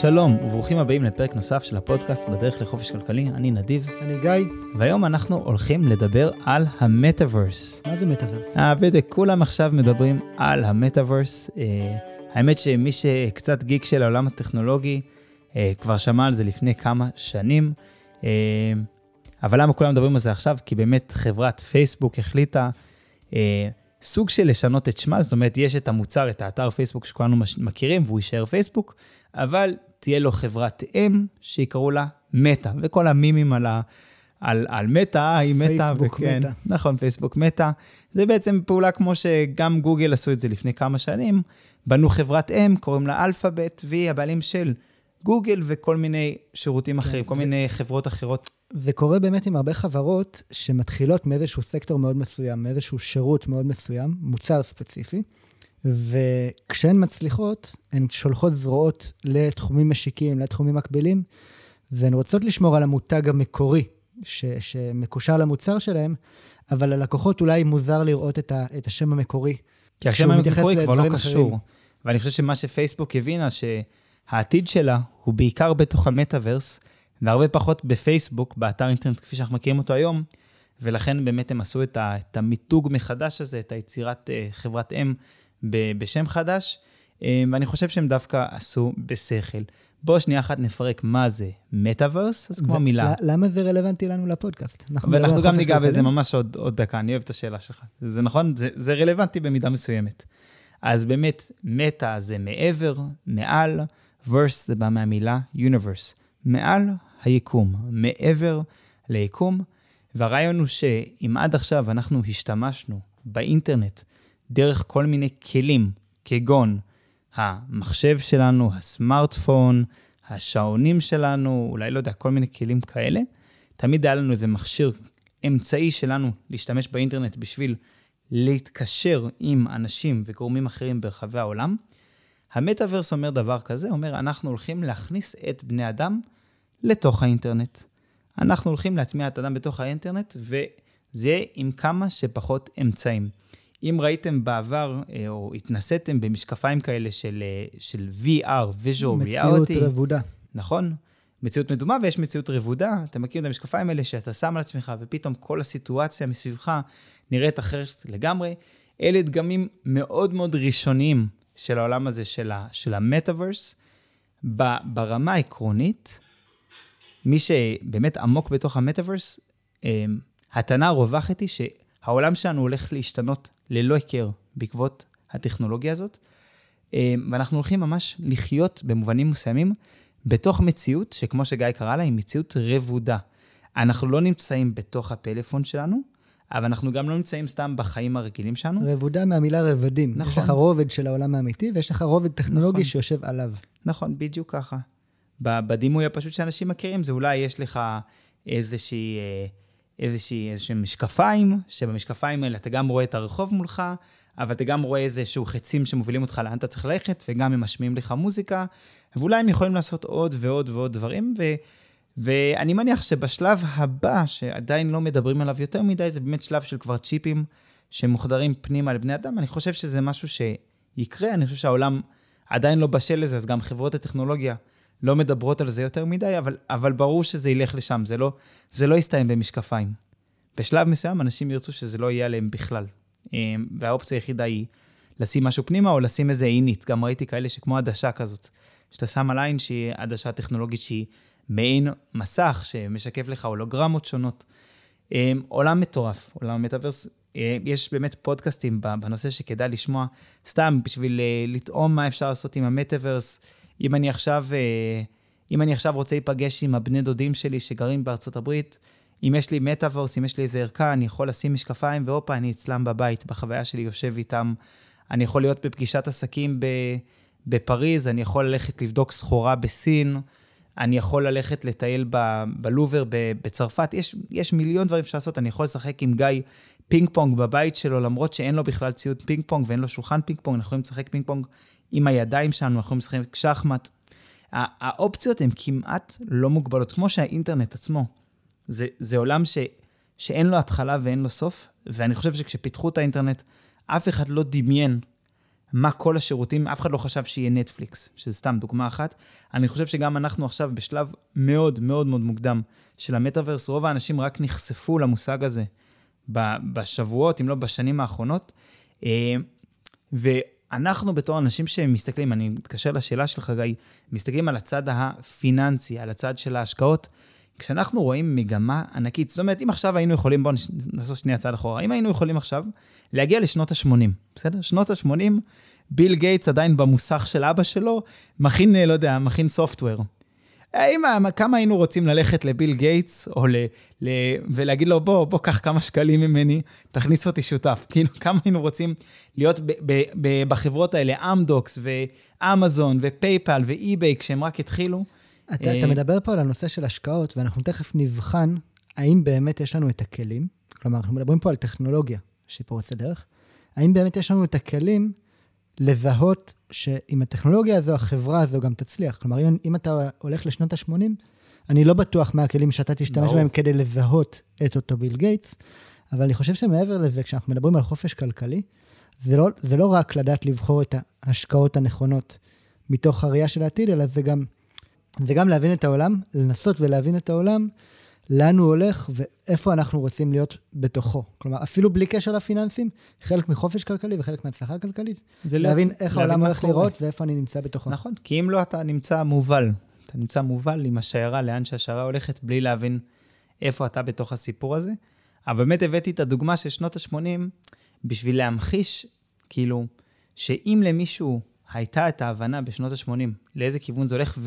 שלום, וברוכים הבאים לפרק נוסף של הפודקאסט בדרך לחופש כלכלי. אני נדיב. אני גיא. והיום אנחנו הולכים לדבר על המטאוורס. מה זה מטאוורס? אה, בדיוק, כולם עכשיו מדברים על המטאוורס. אה, האמת שמי שקצת גיק של העולם הטכנולוגי, אה, כבר שמע על זה לפני כמה שנים. אה, אבל למה כולם מדברים על זה עכשיו? כי באמת חברת פייסבוק החליטה אה, סוג של לשנות את שמה, זאת אומרת, יש את המוצר, את האתר פייסבוק שכולנו מכירים, והוא יישאר פייסבוק, אבל תהיה לו חברת אם שיקראו לה מטא, וכל המימים על, ה, על, על מטא, היא מטא, וכן, מטא. נכון, פייסבוק מטא. זה בעצם פעולה כמו שגם גוגל עשו את זה לפני כמה שנים, בנו חברת אם, קוראים לה אלפאבית, והיא הבעלים של גוגל וכל מיני שירותים כן, אחרים, כל זה... מיני חברות אחרות. זה קורה באמת עם הרבה חברות שמתחילות מאיזשהו סקטור מאוד מסוים, מאיזשהו שירות מאוד מסוים, מוצר ספציפי, וכשהן מצליחות, הן שולחות זרועות לתחומים משיקים, לתחומים מקבילים, והן רוצות לשמור על המותג המקורי ש, שמקושר למוצר שלהם, אבל ללקוחות אולי מוזר לראות את, ה, את השם המקורי. כי השם המקורי כבר לא קשור. אחרים. ואני חושב שמה שפייסבוק הבינה, שהעתיד שלה הוא בעיקר בתוך המטאוורס, והרבה פחות בפייסבוק, באתר אינטרנט כפי שאנחנו מכירים אותו היום, ולכן באמת הם עשו את, ה, את המיתוג מחדש הזה, את היצירת uh, חברת אם בשם חדש, um, ואני חושב שהם דווקא עשו בשכל. בואו שנייה אחת נפרק מה זה מטאוורס, אז כמו מילה. למה זה רלוונטי לנו לפודקאסט? ואנחנו גם ניגע בזה ממש עוד, עוד דקה, אני אוהב את השאלה שלך. זה נכון? זה, זה רלוונטי במידה מסוימת. אז באמת, מטא זה מעבר, מעל, ורס זה בא מהמילה universe. מעל היקום, מעבר ליקום, והרעיון הוא שאם עד עכשיו אנחנו השתמשנו באינטרנט דרך כל מיני כלים, כגון המחשב שלנו, הסמארטפון, השעונים שלנו, אולי לא יודע, כל מיני כלים כאלה, תמיד היה לנו איזה מכשיר, אמצעי שלנו להשתמש באינטרנט בשביל להתקשר עם אנשים וגורמים אחרים ברחבי העולם. המטאוורס אומר דבר כזה, אומר, אנחנו הולכים להכניס את בני אדם לתוך האינטרנט. אנחנו הולכים להטמיע את האדם בתוך האינטרנט, וזה עם כמה שפחות אמצעים. אם ראיתם בעבר, אה, או התנסיתם במשקפיים כאלה של, אה, של VR, visual reality. מציאות רבודה. נכון. מציאות מדומה ויש מציאות רבודה. אתה מכיר את המשקפיים האלה שאתה שם על עצמך, ופתאום כל הסיטואציה מסביבך נראית אחרת לגמרי. אלה דגמים מאוד מאוד ראשוניים של העולם הזה של, ה, של המטאוורס. ברמה העקרונית, מי שבאמת עמוק בתוך המטאוורס, אמ, הטענה הרווחת היא שהעולם שלנו הולך להשתנות ללא היכר בעקבות הטכנולוגיה הזאת, אמ, ואנחנו הולכים ממש לחיות במובנים מסוימים בתוך מציאות שכמו שגיא קרא לה, היא מציאות רבודה. אנחנו לא נמצאים בתוך הפלאפון שלנו, אבל אנחנו גם לא נמצאים סתם בחיים הרגילים שלנו. רבודה מהמילה רבדים. נכון. יש לך רובד של העולם האמיתי, ויש לך רובד טכנולוגי נכון. שיושב עליו. נכון, בדיוק ככה. בדימוי הפשוט שאנשים מכירים, זה אולי יש לך איזושהי, אה, איזושהי, איזושהי משקפיים, שבמשקפיים האלה אתה גם רואה את הרחוב מולך, אבל אתה גם רואה איזשהו חצים שמובילים אותך לאן אתה צריך ללכת, וגם הם משמיעים לך מוזיקה, ואולי הם יכולים לעשות עוד ועוד ועוד דברים, ו... ואני מניח שבשלב הבא, שעדיין לא מדברים עליו יותר מדי, זה באמת שלב של כבר צ'יפים שמוחדרים פנימה לבני אדם. אני חושב שזה משהו שיקרה, אני חושב שהעולם עדיין לא בשל לזה, אז גם חברות הטכנולוגיה לא מדברות על זה יותר מדי, אבל, אבל ברור שזה ילך לשם, זה לא, זה לא יסתיים במשקפיים. בשלב מסוים אנשים ירצו שזה לא יהיה עליהם בכלל. אמ, והאופציה היחידה היא לשים משהו פנימה או לשים איזה אינית. גם ראיתי כאלה שכמו עדשה כזאת, שאתה שם על עין שהיא עדשה טכנולוגית שהיא מעין מסך שמשקף לך הולוגרמות שונות. אמ, עולם מטורף, עולם המטאוורס. אמ, יש באמת פודקאסטים בנושא שכדאי לשמוע, סתם בשביל אה, לטעום מה אפשר לעשות עם המטאוורס. אם אני עכשיו, אה, אם אני עכשיו רוצה להיפגש עם הבני דודים שלי שגרים בארצות הברית, אם יש לי מטאוורס, אם יש לי איזה ערכה, אני יכול לשים משקפיים, והופה, אני אצלם בבית, בחוויה שלי יושב איתם. אני יכול להיות בפגישת עסקים בפריז, אני יכול ללכת לבדוק סחורה בסין, אני יכול ללכת לטייל בלובר בצרפת, יש, יש מיליון דברים אפשר לעשות, אני יכול לשחק עם גיא פינג פונג בבית שלו, למרות שאין לו בכלל ציוד פינג פונג ואין לו שולחן פינג פונג, אנחנו יכולים לשחק פינג פונג עם הידיים שלנו, אנחנו יכולים לשחק שחמט. האופציות הן כמעט לא מוגבלות, כמו שהאינטרנט עצמו. זה, זה עולם ש, שאין לו התחלה ואין לו סוף, ואני חושב שכשפיתחו את האינטרנט, אף אחד לא דמיין מה כל השירותים, אף אחד לא חשב שיהיה נטפליקס, שזה סתם דוגמה אחת. אני חושב שגם אנחנו עכשיו בשלב מאוד מאוד מאוד מוקדם של המטאוורס, רוב האנשים רק נחשפו למושג הזה בשבועות, אם לא בשנים האחרונות. אה, ואנחנו בתור אנשים שמסתכלים, אני מתקשר לשאלה שלך, גיא, מסתכלים על הצד הפיננסי, על הצד של ההשקעות, כשאנחנו רואים מגמה ענקית, זאת אומרת, אם עכשיו היינו יכולים, בואו נעשות שנייה צעד אחורה, אם היינו יכולים עכשיו להגיע לשנות ה-80, בסדר? שנות ה-80, ביל גייטס עדיין במוסך של אבא שלו, מכין, לא יודע, מכין software. האם, כמה היינו רוצים ללכת לביל גייטס, או ל, ל, ולהגיד לו, בוא, בוא, קח כמה שקלים ממני, תכניס אותי שותף. כאילו, כמה היינו רוצים להיות ב, ב, ב, בחברות האלה, אמדוקס, ואמזון, ופייפל, ואי-ביי, כשהם רק התחילו. אתה, אתה אה, מדבר פה על הנושא של השקעות, ואנחנו תכף נבחן האם באמת יש לנו את הכלים, כלומר, אנחנו מדברים פה על טכנולוגיה שהיא פורצת דרך, האם באמת יש לנו את הכלים לזהות שעם הטכנולוגיה הזו, החברה הזו גם תצליח. כלומר, אם, אם אתה הולך לשנות ה-80, אני לא בטוח מה הכלים שאתה תשתמש בהם כדי לזהות את אותו ביל גייטס, אבל אני חושב שמעבר לזה, כשאנחנו מדברים על חופש כלכלי, זה לא, זה לא רק לדעת לבחור את ההשקעות הנכונות מתוך הראייה של העתיד, אלא זה גם, זה גם להבין את העולם, לנסות ולהבין את העולם לאן הוא הולך ואיפה אנחנו רוצים להיות בתוכו. כלומר, אפילו בלי קשר לפיננסים, חלק מחופש כלכלי וחלק מהצלחה כלכלית, להבין איך העולם הולך לראות ואיפה אני נמצא בתוכו. נכון, כי אם לא, אתה נמצא מובל. אתה נמצא מובל עם השיירה, לאן שהשיירה הולכת, בלי להבין איפה אתה בתוך הסיפור הזה. אבל באמת הבאתי את הדוגמה של שנות ה-80 בשביל להמחיש, כאילו, שאם למישהו הייתה את ההבנה בשנות ה-80 לאיזה כיוון זה הולך,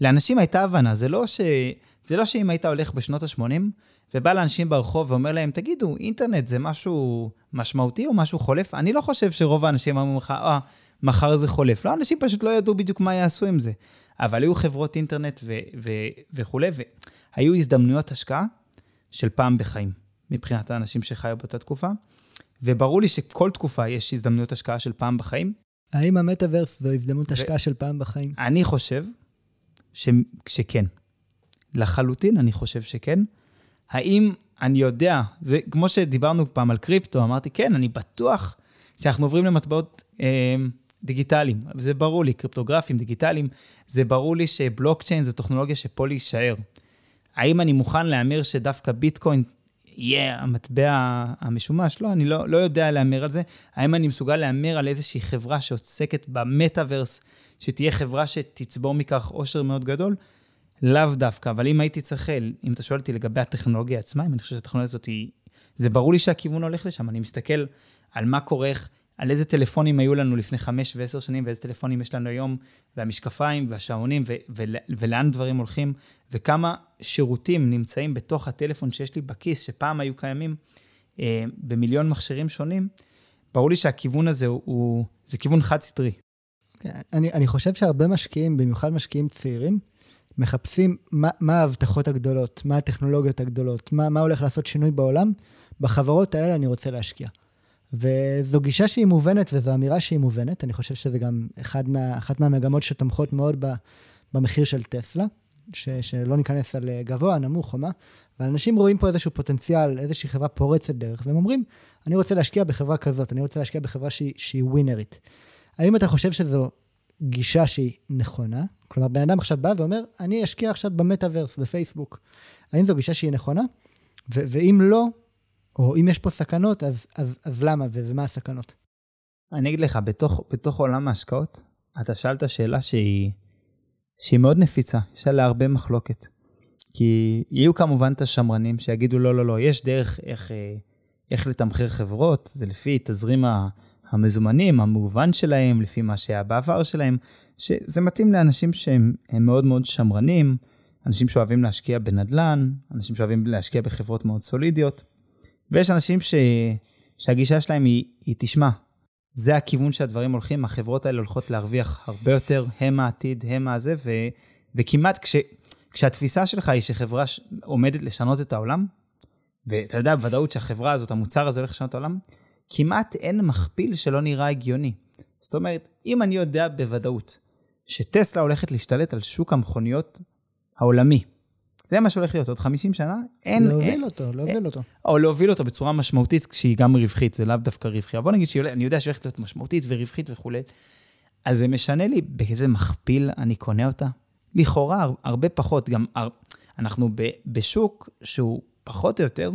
ולאנשים הייתה הבנה, זה לא ש... זה לא שאם היית הולך בשנות ה-80, ובא לאנשים ברחוב ואומר להם, תגידו, אינטרנט זה משהו משמעותי או משהו חולף? אני לא חושב שרוב האנשים אמרו לך, אה, מחר זה חולף. לא, אנשים פשוט לא ידעו בדיוק מה יעשו עם זה. אבל היו חברות אינטרנט ו- ו- וכולי, והיו הזדמנויות השקעה של פעם בחיים, מבחינת האנשים שחיו באותה תקופה. וברור לי שכל תקופה יש הזדמנויות השקעה של פעם בחיים. האם המטאוורס זו הזדמנות השקעה של פעם בחיים? אני חושב ש- שכן. לחלוטין, אני חושב שכן. האם אני יודע, זה כמו שדיברנו פעם על קריפטו, אמרתי, כן, אני בטוח שאנחנו עוברים למטבעות אה, דיגיטליים. זה ברור לי, קריפטוגרפים, דיגיטליים, זה ברור לי שבלוקצ'יין זה טכנולוגיה שפה להישאר. האם אני מוכן להמר שדווקא ביטקוין יהיה המטבע המשומש? לא, אני לא, לא יודע להמר על זה. האם אני מסוגל להמר על איזושהי חברה שעוסקת במטאוורס, שתהיה חברה שתצבור מכך עושר מאוד גדול? לאו דווקא, אבל אם הייתי צריך, אם אתה שואל אותי לגבי הטכנולוגיה עצמה, אם אני חושב שהטכנולוגיה הזאת היא... זה ברור לי שהכיוון הולך לשם, אני מסתכל על מה קורה, על איזה טלפונים היו לנו לפני חמש ועשר שנים, ואיזה טלפונים יש לנו היום, והמשקפיים והשעונים, ו- ו- ולאן דברים הולכים, וכמה שירותים נמצאים בתוך הטלפון שיש לי בכיס, שפעם היו קיימים אה, במיליון מכשירים שונים, ברור לי שהכיוון הזה הוא, הוא זה כיוון חד-סטרי. כן, אני, אני חושב שהרבה משקיעים, במיוחד משקיעים צעירים, מחפשים מה, מה ההבטחות הגדולות, מה הטכנולוגיות הגדולות, מה, מה הולך לעשות שינוי בעולם, בחברות האלה אני רוצה להשקיע. וזו גישה שהיא מובנת וזו אמירה שהיא מובנת. אני חושב שזה גם אחד מה, אחת מהמגמות שתומכות מאוד ב, במחיר של טסלה, ש, שלא ניכנס על גבוה, נמוך או מה, אבל אנשים רואים פה איזשהו פוטנציאל, איזושהי חברה פורצת דרך, והם אומרים, אני רוצה להשקיע בחברה כזאת, אני רוצה להשקיע בחברה שהיא, שהיא ווינרית. האם אתה חושב שזו גישה שהיא נכונה? כלומר, בן אדם עכשיו בא ואומר, אני אשקיע עכשיו במטאוורס, בפייסבוק. האם זו גישה שהיא נכונה? ו- ואם לא, או אם יש פה סכנות, אז, אז, אז למה ומה הסכנות? אני אגיד לך, בתוך, בתוך עולם ההשקעות, אתה שאלת שאלה שהיא, שהיא מאוד נפיצה, יש עליה הרבה מחלוקת. כי יהיו כמובן את השמרנים שיגידו, לא, לא, לא, יש דרך איך, אה, איך לתמחר חברות, זה לפי תזרים המזומנים, המובן שלהם, לפי מה שהיה בעבר שלהם, שזה מתאים לאנשים שהם מאוד מאוד שמרנים, אנשים שאוהבים להשקיע בנדל"ן, אנשים שאוהבים להשקיע בחברות מאוד סולידיות, ויש אנשים ש... שהגישה שלהם היא, היא, תשמע, זה הכיוון שהדברים הולכים, החברות האלה הולכות להרוויח הרבה יותר, הם העתיד, הם הזה, ו... וכמעט כש... כשהתפיסה שלך היא שחברה ש... עומדת לשנות את העולם, ואתה יודע בוודאות שהחברה הזאת, המוצר הזה הולך לשנות את העולם, כמעט אין מכפיל שלא נראה הגיוני. זאת אומרת, אם אני יודע בוודאות שטסלה הולכת להשתלט על שוק המכוניות העולמי, זה מה שהולך להיות עוד 50 שנה. אין... להוביל אין, אותו, להוביל אותו. או להוביל אותו בצורה משמעותית, כשהיא גם רווחית, זה לאו דווקא רווחי. אבל בוא נגיד שאני יודע שהיא הולכת להיות משמעותית ורווחית וכולי, אז זה משנה לי באיזה מכפיל אני קונה אותה. לכאורה, הרבה פחות, גם אנחנו בשוק שהוא פחות או יותר,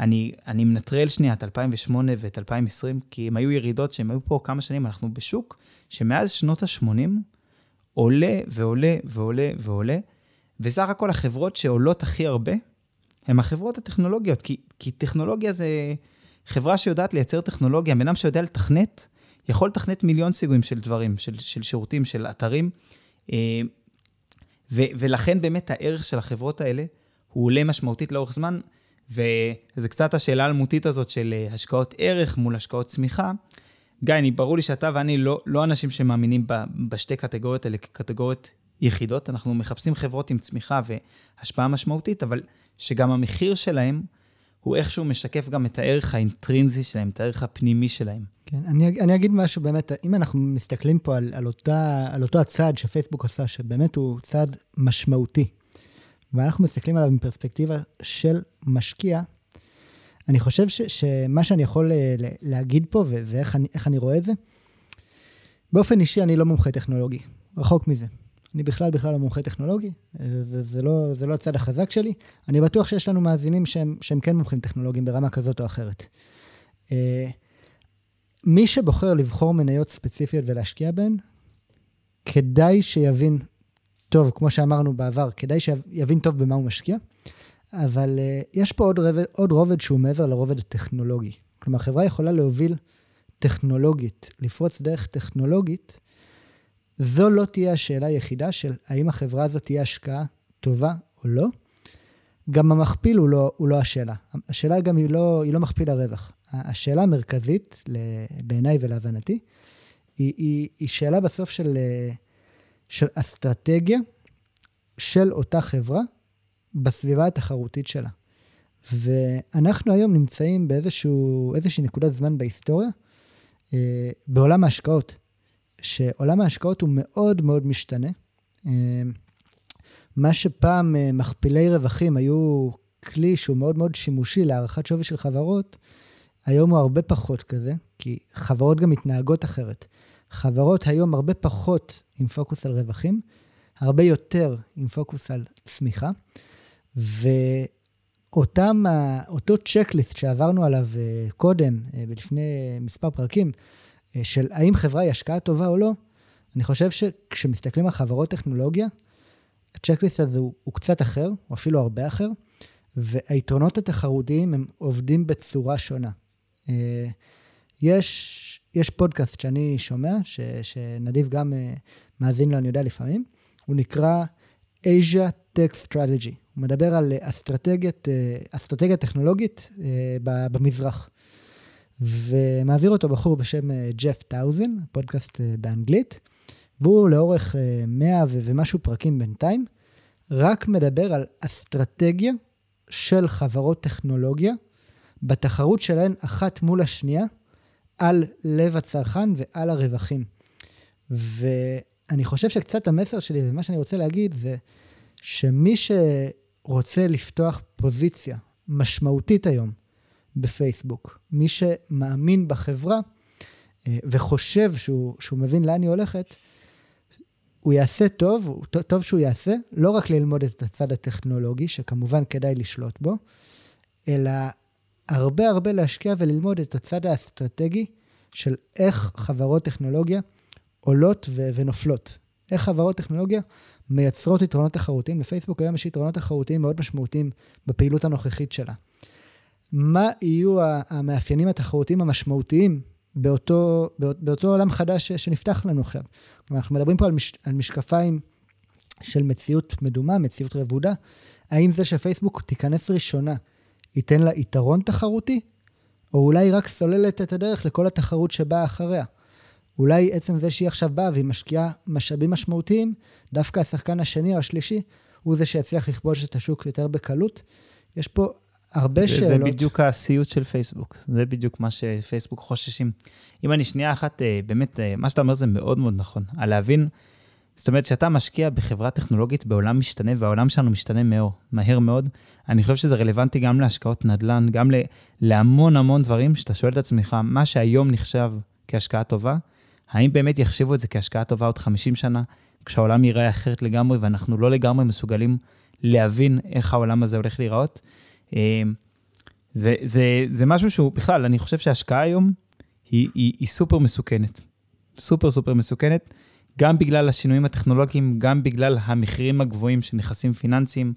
אני, אני מנטרל שנייה את 2008 ואת 2020, כי הם היו ירידות שהם היו פה כמה שנים, אנחנו בשוק שמאז שנות ה-80 עולה ועולה ועולה ועולה, וסך הכל החברות שעולות הכי הרבה, הן החברות הטכנולוגיות, כי, כי טכנולוגיה זה חברה שיודעת לייצר טכנולוגיה, בן אדם שיודע לתכנת, יכול לתכנת מיליון סיגויים של דברים, של, של שירותים, של אתרים, אה, ו, ולכן באמת הערך של החברות האלה הוא עולה משמעותית לאורך זמן, וזה קצת השאלה האלמותית הזאת של אה, השקעות ערך מול השקעות צמיחה. גיא, אני, ברור לי שאתה ואני לא, לא אנשים שמאמינים ב, בשתי קטגוריות האלה כקטגוריות יחידות. אנחנו מחפשים חברות עם צמיחה והשפעה משמעותית, אבל שגם המחיר שלהם הוא איכשהו משקף גם את הערך האינטרינזי שלהם, את הערך הפנימי שלהם. כן, אני, אני אגיד משהו באמת, אם אנחנו מסתכלים פה על, על, אותה, על אותו הצעד שפייסבוק עשה, שבאמת הוא צעד משמעותי, ואנחנו מסתכלים עליו מפרספקטיבה של משקיע, אני חושב ש, שמה שאני יכול אה, להגיד פה, ואיך אני, אני רואה את זה, באופן אישי אני לא מומחה טכנולוגי, רחוק מזה. אני בכלל בכלל לא מומחה טכנולוגי, זה, זה, לא, זה לא הצד החזק שלי. אני בטוח שיש לנו מאזינים שהם, שהם כן מומחים טכנולוגיים ברמה כזאת או אחרת. אה, מי שבוחר לבחור מניות ספציפיות ולהשקיע בהן, כדאי שיבין טוב, כמו שאמרנו בעבר, כדאי שיבין טוב במה הוא משקיע, אבל uh, יש פה עוד רובד, עוד רובד שהוא מעבר לרובד הטכנולוגי. כלומר, חברה יכולה להוביל טכנולוגית, לפרוץ דרך טכנולוגית, זו לא תהיה השאלה היחידה של האם החברה הזאת תהיה השקעה טובה או לא. גם המכפיל הוא לא, הוא לא השאלה. השאלה גם היא לא, היא לא מכפיל הרווח. השאלה המרכזית, בעיניי ולהבנתי, היא, היא, היא שאלה בסוף של, של אסטרטגיה של אותה חברה בסביבה התחרותית שלה. ואנחנו היום נמצאים באיזושהי נקודת זמן בהיסטוריה, אה, בעולם ההשקעות, שעולם ההשקעות הוא מאוד מאוד משתנה. אה, מה שפעם אה, מכפילי רווחים היו כלי שהוא מאוד מאוד שימושי להערכת שווי של חברות, היום הוא הרבה פחות כזה, כי חברות גם מתנהגות אחרת. חברות היום הרבה פחות עם פוקוס על רווחים, הרבה יותר עם פוקוס על צמיחה, ואותם, אותו צ'קליסט שעברנו עליו אה, קודם, אה, לפני מספר פרקים, אה, של האם חברה היא השקעה טובה או לא, אני חושב שכשמסתכלים על חברות טכנולוגיה, הצ'קליסט הזה הוא, הוא קצת אחר, או אפילו הרבה אחר, והיתרונות התחרותיים הם עובדים בצורה שונה. יש יש פודקאסט שאני שומע, ש, שנדיב גם uh, מאזין לו, אני יודע לפעמים, הוא נקרא Asia Tech Strategy. הוא מדבר על אסטרטגיית, uh, אסטרטגיה טכנולוגית uh, במזרח. ומעביר אותו בחור בשם ג'ף טאוזן, פודקאסט באנגלית, והוא לאורך uh, 100 ומשהו פרקים בינתיים, רק מדבר על אסטרטגיה של חברות טכנולוגיה בתחרות שלהן אחת מול השנייה על לב הצרכן ועל הרווחים. ואני חושב שקצת המסר שלי ומה שאני רוצה להגיד זה שמי שרוצה לפתוח פוזיציה משמעותית היום בפייסבוק, מי שמאמין בחברה אה, וחושב שהוא, שהוא מבין לאן היא הולכת, הוא יעשה טוב, טוב שהוא יעשה, לא רק ללמוד את הצד הטכנולוגי, שכמובן כדאי לשלוט בו, אלא הרבה הרבה להשקיע וללמוד את הצד האסטרטגי של איך חברות טכנולוגיה עולות ו- ונופלות. איך חברות טכנולוגיה מייצרות יתרונות תחרותיים. לפייסבוק היום יש יתרונות תחרותיים מאוד משמעותיים בפעילות הנוכחית שלה. מה יהיו המאפיינים התחרותיים המשמעותיים באותו, באותו עולם חדש שנפתח לנו עכשיו? כלומר, אנחנו מדברים פה על, מש, על משקפיים של מציאות מדומה, מציאות רבודה. האם זה שפייסבוק תיכנס ראשונה ייתן לה יתרון תחרותי, או אולי רק סוללת את הדרך לכל התחרות שבאה אחריה. אולי עצם זה שהיא עכשיו באה והיא משקיעה משאבים משמעותיים, דווקא השחקן השני או השלישי הוא זה שיצליח לכבוש את השוק יותר בקלות. יש פה הרבה זה, שאלות. זה בדיוק הסיוט של פייסבוק, זה בדיוק מה שפייסבוק חוששים. אם אני שנייה אחת, אה, באמת, אה, מה שאתה אומר זה מאוד מאוד נכון. על להבין, זאת אומרת, כשאתה משקיע בחברה טכנולוגית בעולם משתנה, והעולם שלנו משתנה מהר, מהר מאוד, אני חושב שזה רלוונטי גם להשקעות נדל"ן, גם להמון המון דברים, שאתה שואל את עצמך, מה שהיום נחשב כהשקעה טובה, האם באמת יחשבו את זה כהשקעה טובה עוד 50 שנה, כשהעולם ייראה אחרת לגמרי, ואנחנו לא לגמרי מסוגלים להבין איך העולם הזה הולך להיראות? אה, וזה משהו שהוא, בכלל, אני חושב שההשקעה היום היא, היא, היא סופר מסוכנת. סופר סופר מסוכנת. גם בגלל השינויים הטכנולוגיים, גם בגלל המחירים הגבוהים של נכסים פיננסיים,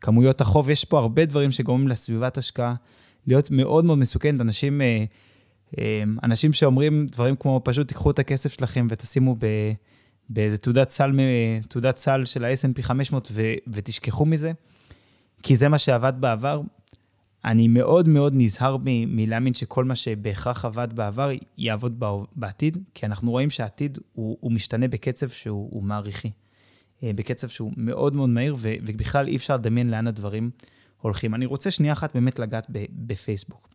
כמויות החוב, יש פה הרבה דברים שגורמים לסביבת השקעה להיות מאוד מאוד מסוכנת. אנשים, אה, אה, אנשים שאומרים דברים כמו, פשוט תיקחו את הכסף שלכם ותשימו ב, באיזה תעודת סל, תעודת סל של ה-S&P 500 ו, ותשכחו מזה, כי זה מה שעבד בעבר. אני מאוד מאוד נזהר מ- מלהאמין שכל מה שבהכרח עבד בעבר יעבוד בעתיד, כי אנחנו רואים שהעתיד הוא, הוא משתנה בקצב שהוא מעריכי, אה, בקצב שהוא מאוד מאוד מהיר, ו- ובכלל אי אפשר לדמיין לאן הדברים הולכים. אני רוצה שנייה אחת באמת לגעת בפייסבוק.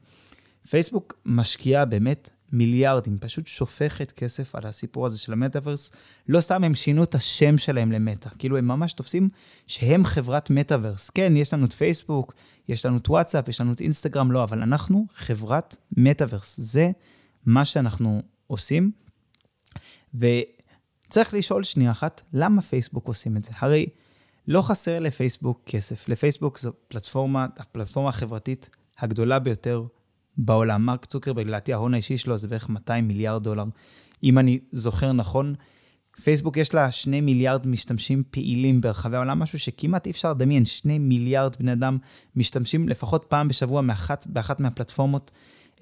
פייסבוק משקיעה באמת מיליארדים, פשוט שופכת כסף על הסיפור הזה של המטאוורס. לא סתם הם שינו את השם שלהם למטא, כאילו הם ממש תופסים שהם חברת מטאוורס. כן, יש לנו את פייסבוק, יש לנו את וואטסאפ, יש לנו את אינסטגרם, לא, אבל אנחנו חברת מטאוורס. זה מה שאנחנו עושים. וצריך לשאול שנייה אחת, למה פייסבוק עושים את זה? הרי לא חסר לפייסבוק כסף. לפייסבוק זו פלטפורמה, הפלטפורמה החברתית הגדולה ביותר בעולם. מרק צוקרברג, לדעתי ההון האישי שלו זה בערך 200 מיליארד דולר. אם אני זוכר נכון, פייסבוק יש לה 2 מיליארד משתמשים פעילים ברחבי העולם, משהו שכמעט אי אפשר לדמיין, 2 מיליארד בני אדם משתמשים לפחות פעם בשבוע מאחת, באחת מהפלטפורמות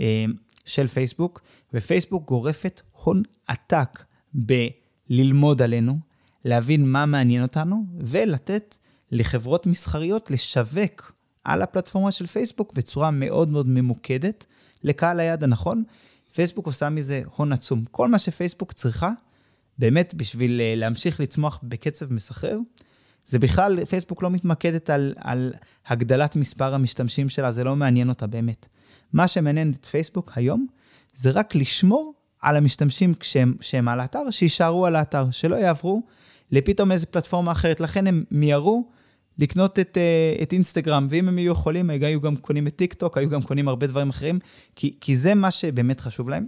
אה, של פייסבוק, ופייסבוק גורפת הון עתק בללמוד עלינו, להבין מה מעניין אותנו, ולתת לחברות מסחריות לשווק על הפלטפורמה של פייסבוק בצורה מאוד מאוד ממוקדת לקהל היד הנכון. פייסבוק עושה מזה הון עצום. כל מה שפייסבוק צריכה, באמת בשביל אה, להמשיך לצמוח בקצב מסחרר, זה בכלל, פייסבוק לא מתמקדת על, על הגדלת מספר המשתמשים שלה, זה לא מעניין אותה באמת. מה שמעניין את פייסבוק היום, זה רק לשמור על המשתמשים כשהם, כשהם על האתר, שיישארו על האתר, שלא יעברו לפתאום איזה פלטפורמה אחרת. לכן הם מיהרו לקנות את, uh, את אינסטגרם, ואם הם יהיו יכולים, היו גם קונים את טיק טוק, היו גם קונים הרבה דברים אחרים, כי, כי זה מה שבאמת חשוב להם.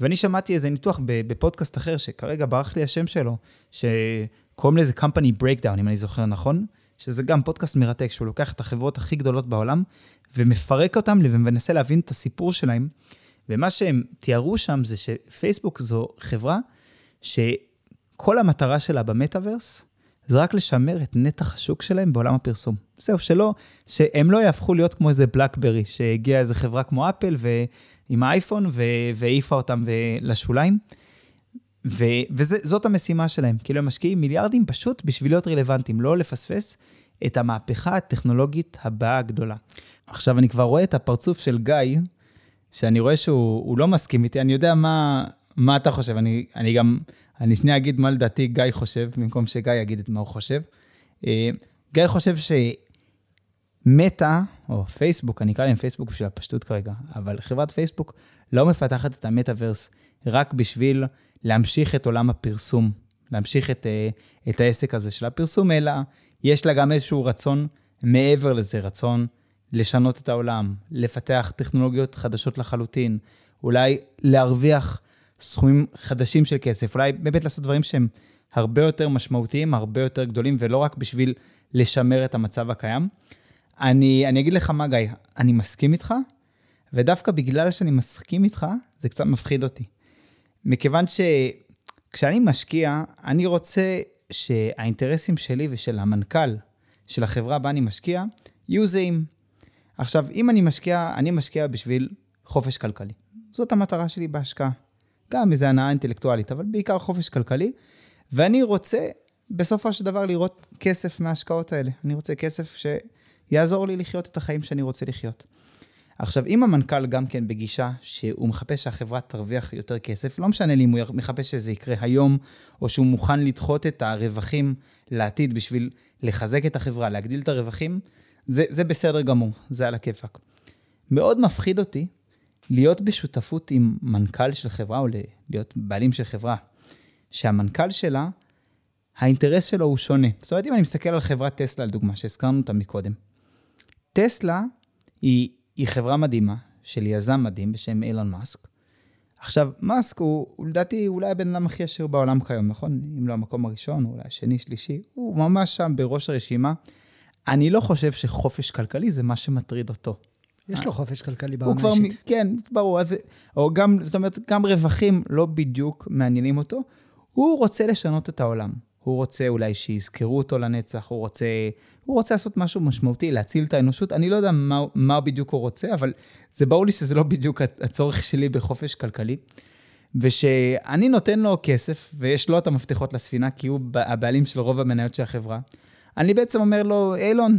ואני שמעתי איזה ניתוח בפודקאסט אחר, שכרגע ברח לי השם שלו, שקוראים לזה company breakdown, אם אני זוכר נכון, שזה גם פודקאסט מרתק, שהוא לוקח את החברות הכי גדולות בעולם, ומפרק אותם ומנסה להבין את הסיפור שלהם. ומה שהם תיארו שם זה שפייסבוק זו חברה שכל המטרה שלה במטאוורס זה רק לשמר את נתח השוק שלהם בעולם הפרסום. זהו, שלא, שהם לא יהפכו להיות כמו איזה בלקברי, שהגיעה איזה חברה כמו אפל ועם האייפון והעיפה אותם לשוליים. וזאת המשימה שלהם, כאילו הם משקיעים מיליארדים פשוט בשביל להיות רלוונטיים, לא לפספס את המהפכה הטכנולוגית הבאה הגדולה. עכשיו, אני כבר רואה את הפרצוף של גיא, שאני רואה שהוא לא מסכים איתי, אני יודע מה, מה אתה חושב, אני, אני גם אני שנייה אגיד מה לדעתי גיא חושב, במקום שגיא יגיד את מה הוא חושב. אה, גיא חושב שמטא, או פייסבוק, אני אקרא להם פייסבוק בשביל הפשטות כרגע, אבל חברת פייסבוק לא מפתחת את המטאוורס רק בשביל להמשיך את עולם הפרסום, להמשיך את, אה, את העסק הזה של הפרסום, אלא יש לה גם איזשהו רצון מעבר לזה, רצון לשנות את העולם, לפתח טכנולוגיות חדשות לחלוטין, אולי להרוויח סכומים חדשים של כסף, אולי באמת לעשות דברים שהם הרבה יותר משמעותיים, הרבה יותר גדולים, ולא רק בשביל לשמר את המצב הקיים. אני, אני אגיד לך מה, גיא, אני מסכים איתך, ודווקא בגלל שאני מסכים איתך, זה קצת מפחיד אותי. מכיוון שכשאני משקיע, אני רוצה שהאינטרסים שלי ושל המנכ"ל של החברה בה אני משקיע, יהיו זהים. עכשיו, אם אני משקיע, אני משקיע בשביל חופש כלכלי. זאת המטרה שלי בהשקעה. גם איזו הנאה אינטלקטואלית, אבל בעיקר חופש כלכלי. ואני רוצה בסופו של דבר לראות כסף מההשקעות האלה. אני רוצה כסף שיעזור לי לחיות את החיים שאני רוצה לחיות. עכשיו, אם המנכ"ל גם כן בגישה שהוא מחפש שהחברה תרוויח יותר כסף, לא משנה לי אם הוא מחפש שזה יקרה היום, או שהוא מוכן לדחות את הרווחים לעתיד בשביל לחזק את החברה, להגדיל את הרווחים, זה, זה בסדר גמור, זה על הכיפאק. מאוד מפחיד אותי להיות בשותפות עם מנכ"ל של חברה, או להיות בעלים של חברה, שהמנכ"ל שלה, האינטרס שלו הוא שונה. זאת אומרת, אם אני מסתכל על חברת טסלה, לדוגמה, שהזכרנו אותה מקודם, טסלה היא, היא חברה מדהימה, של יזם מדהים בשם אילון מאסק. עכשיו, מאסק הוא, הוא לדעתי אולי הבן אדם הכי עשיר בעולם כיום, נכון? אם לא המקום הראשון, אולי השני, שלישי, הוא ממש שם בראש הרשימה. אני לא חושב שחופש כלכלי זה מה שמטריד אותו. יש לו חופש כלכלי ברמה אישית. כן, ברור. אז, או גם, זאת אומרת, גם רווחים לא בדיוק מעניינים אותו. הוא רוצה לשנות את העולם. הוא רוצה אולי שיזכרו אותו לנצח, הוא רוצה, הוא רוצה לעשות משהו משמעותי, להציל את האנושות. אני לא יודע מה, מה בדיוק הוא רוצה, אבל זה ברור לי שזה לא בדיוק הצורך שלי בחופש כלכלי. ושאני נותן לו כסף, ויש לו את המפתחות לספינה, כי הוא הבעלים של רוב המניות של החברה. אני בעצם אומר לו, אילון,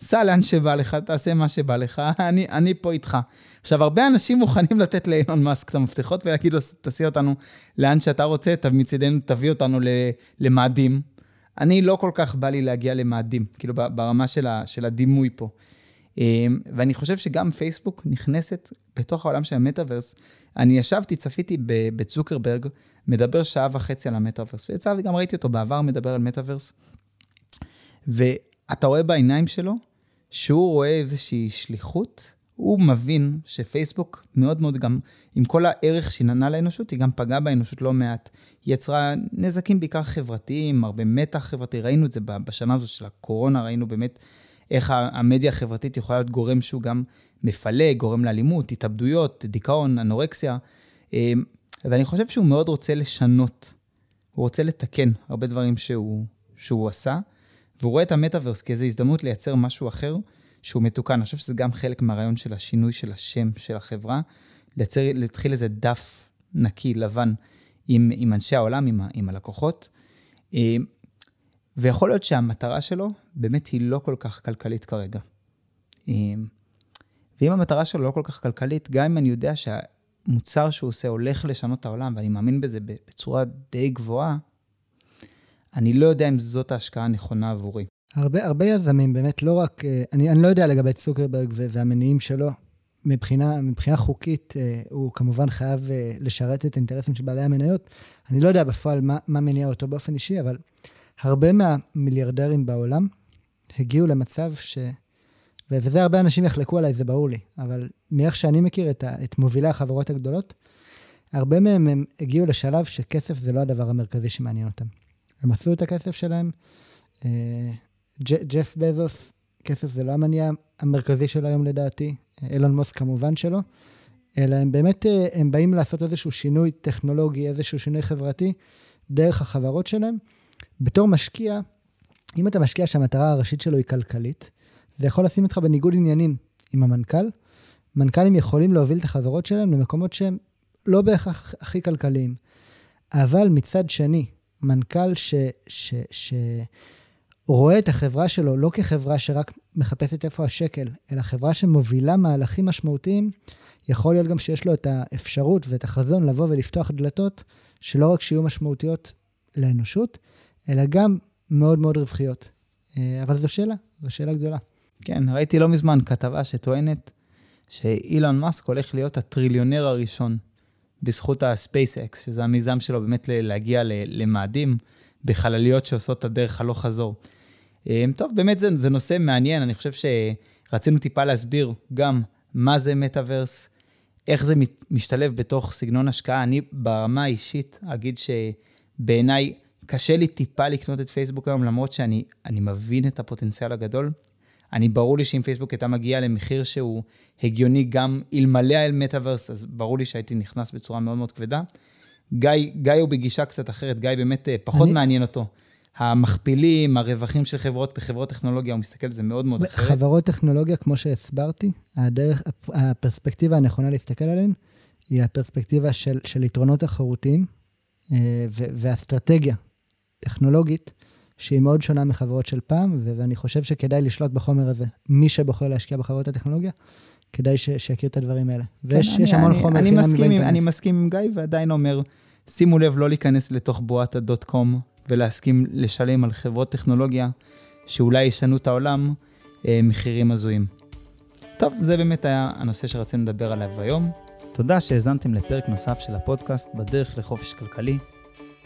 סע לאן שבא לך, תעשה מה שבא לך, אני, אני פה איתך. עכשיו, הרבה אנשים מוכנים לתת לאילון מאסק את המפתחות ולהגיד לו, תסיע אותנו לאן שאתה רוצה, מצידנו תביא אותנו למאדים. אני לא כל כך בא לי להגיע למאדים, כאילו ברמה של, ה, של הדימוי פה. אמ, ואני חושב שגם פייסבוק נכנסת בתוך העולם של המטאוורס. אני ישבתי, צפיתי בצוקרברג, מדבר שעה וחצי על המטאוורס, ויצא וגם ראיתי אותו בעבר מדבר על מטאוורס. ואתה רואה בעיניים שלו שהוא רואה איזושהי שליחות, הוא מבין שפייסבוק מאוד מאוד גם, עם כל הערך שהיא נתנה לאנושות, היא גם פגעה באנושות לא מעט. היא יצרה נזקים בעיקר חברתיים, הרבה מתח חברתי, ראינו את זה בשנה הזו של הקורונה, ראינו באמת איך המדיה החברתית יכולה להיות גורם שהוא גם מפלג, גורם לאלימות, התאבדויות, דיכאון, אנורקסיה. אמ, ואני חושב שהוא מאוד רוצה לשנות, הוא רוצה לתקן הרבה דברים שהוא, שהוא עשה. והוא רואה את המטאוורס כאיזו הזדמנות לייצר משהו אחר שהוא מתוקן. אני חושב שזה גם חלק מהרעיון של השינוי של השם של החברה, לייצר, להתחיל איזה דף נקי, לבן, עם, עם אנשי העולם, עם, עם הלקוחות. אה, ויכול להיות שהמטרה שלו באמת היא לא כל כך כלכלית כרגע. אה, ואם המטרה שלו לא כל כך כלכלית, גם אם אני יודע שהמוצר שהוא עושה הולך לשנות את העולם, ואני מאמין בזה בצורה די גבוהה, אני לא יודע אם זאת ההשקעה הנכונה עבורי. הרבה, הרבה יזמים, באמת, לא רק, אה, אני, אני לא יודע לגבי צוקרברג והמניעים שלו. מבחינה, מבחינה חוקית, אה, הוא כמובן חייב אה, לשרת את האינטרסים של בעלי המניות. אני לא יודע בפועל מה, מה מניע אותו באופן אישי, אבל הרבה מהמיליארדרים בעולם הגיעו למצב ש... וזה הרבה אנשים יחלקו עליי, זה ברור לי, אבל מאיך שאני מכיר את, ה, את מובילי החברות הגדולות, הרבה מהם הם הגיעו לשלב שכסף זה לא הדבר המרכזי שמעניין אותם. הם עשו את הכסף שלהם. אה, ג'ף בזוס, כסף זה לא המניע המרכזי של היום לדעתי, אילון מוס כמובן שלא, אלא הם באמת, אה, הם באים לעשות איזשהו שינוי טכנולוגי, איזשהו שינוי חברתי, דרך החברות שלהם. בתור משקיע, אם אתה משקיע שהמטרה הראשית שלו היא כלכלית, זה יכול לשים אותך בניגוד עניינים עם המנכ"ל. מנכ"לים יכולים להוביל את החברות שלהם למקומות שהם לא בהכרח הכי כלכליים. אבל מצד שני, מנכ"ל ש, ש, ש, רואה את החברה שלו לא כחברה שרק מחפשת איפה השקל, אלא חברה שמובילה מהלכים משמעותיים, יכול להיות גם שיש לו את האפשרות ואת החזון לבוא ולפתוח דלתות שלא רק שיהיו משמעותיות לאנושות, אלא גם מאוד מאוד רווחיות. אה, אבל זו שאלה, זו שאלה גדולה. כן, ראיתי לא מזמן כתבה שטוענת שאילון מאסק הולך להיות הטריליונר הראשון. בזכות ה-SpaceX, שזה המיזם שלו באמת להגיע למאדים בחלליות שעושות את הדרך הלוך חזור. אה, טוב, באמת זה, זה נושא מעניין, אני חושב שרצינו טיפה להסביר גם מה זה מטאוורס, איך זה משתלב בתוך סגנון השקעה. אני ברמה האישית אגיד שבעיניי קשה לי טיפה לקנות את פייסבוק היום, למרות שאני מבין את הפוטנציאל הגדול. אני, ברור לי שאם פייסבוק הייתה מגיעה למחיר שהוא הגיוני גם אלמלא על מטאוורס, אז ברור לי שהייתי נכנס בצורה מאוד מאוד כבדה. גיא, גיא הוא בגישה קצת אחרת, גיא באמת אה, פחות אני... מעניין אותו. המכפילים, הרווחים של חברות בחברות טכנולוגיה, הוא מסתכל על זה מאוד מאוד אחרת. חברות טכנולוגיה, כמו שהסברתי, הדרך, הפרספקטיבה הנכונה להסתכל עליהן, היא הפרספקטיבה של, של יתרונות תחרותיים אה, ואסטרטגיה טכנולוגית שהיא מאוד שונה מחברות של פעם, ואני חושב שכדאי לשלוט בחומר הזה. מי שבוחר להשקיע בחברות הטכנולוגיה, כדאי ש- שיכיר את הדברים האלה. כן, ויש אני, המון אני, חומר חינמי באינטרנט. אני מסכים עם גיא, ועדיין אומר, שימו לב לא להיכנס לתוך בועת הדוט קום ולהסכים לשלם על חברות טכנולוגיה שאולי ישנו את העולם, אה, מחירים הזויים. טוב, זה באמת היה הנושא שרצינו לדבר עליו היום. תודה שהאזנתם לפרק נוסף של הפודקאסט בדרך לחופש כלכלי.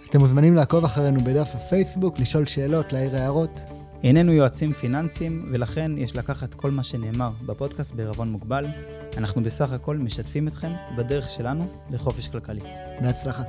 אתם מוזמנים לעקוב אחרינו בדף הפייסבוק, לשאול שאלות, להעיר הערות. איננו יועצים פיננסיים, ולכן יש לקחת כל מה שנאמר בפודקאסט בערבון מוגבל. אנחנו בסך הכל משתפים אתכם בדרך שלנו לחופש כלכלי. בהצלחה.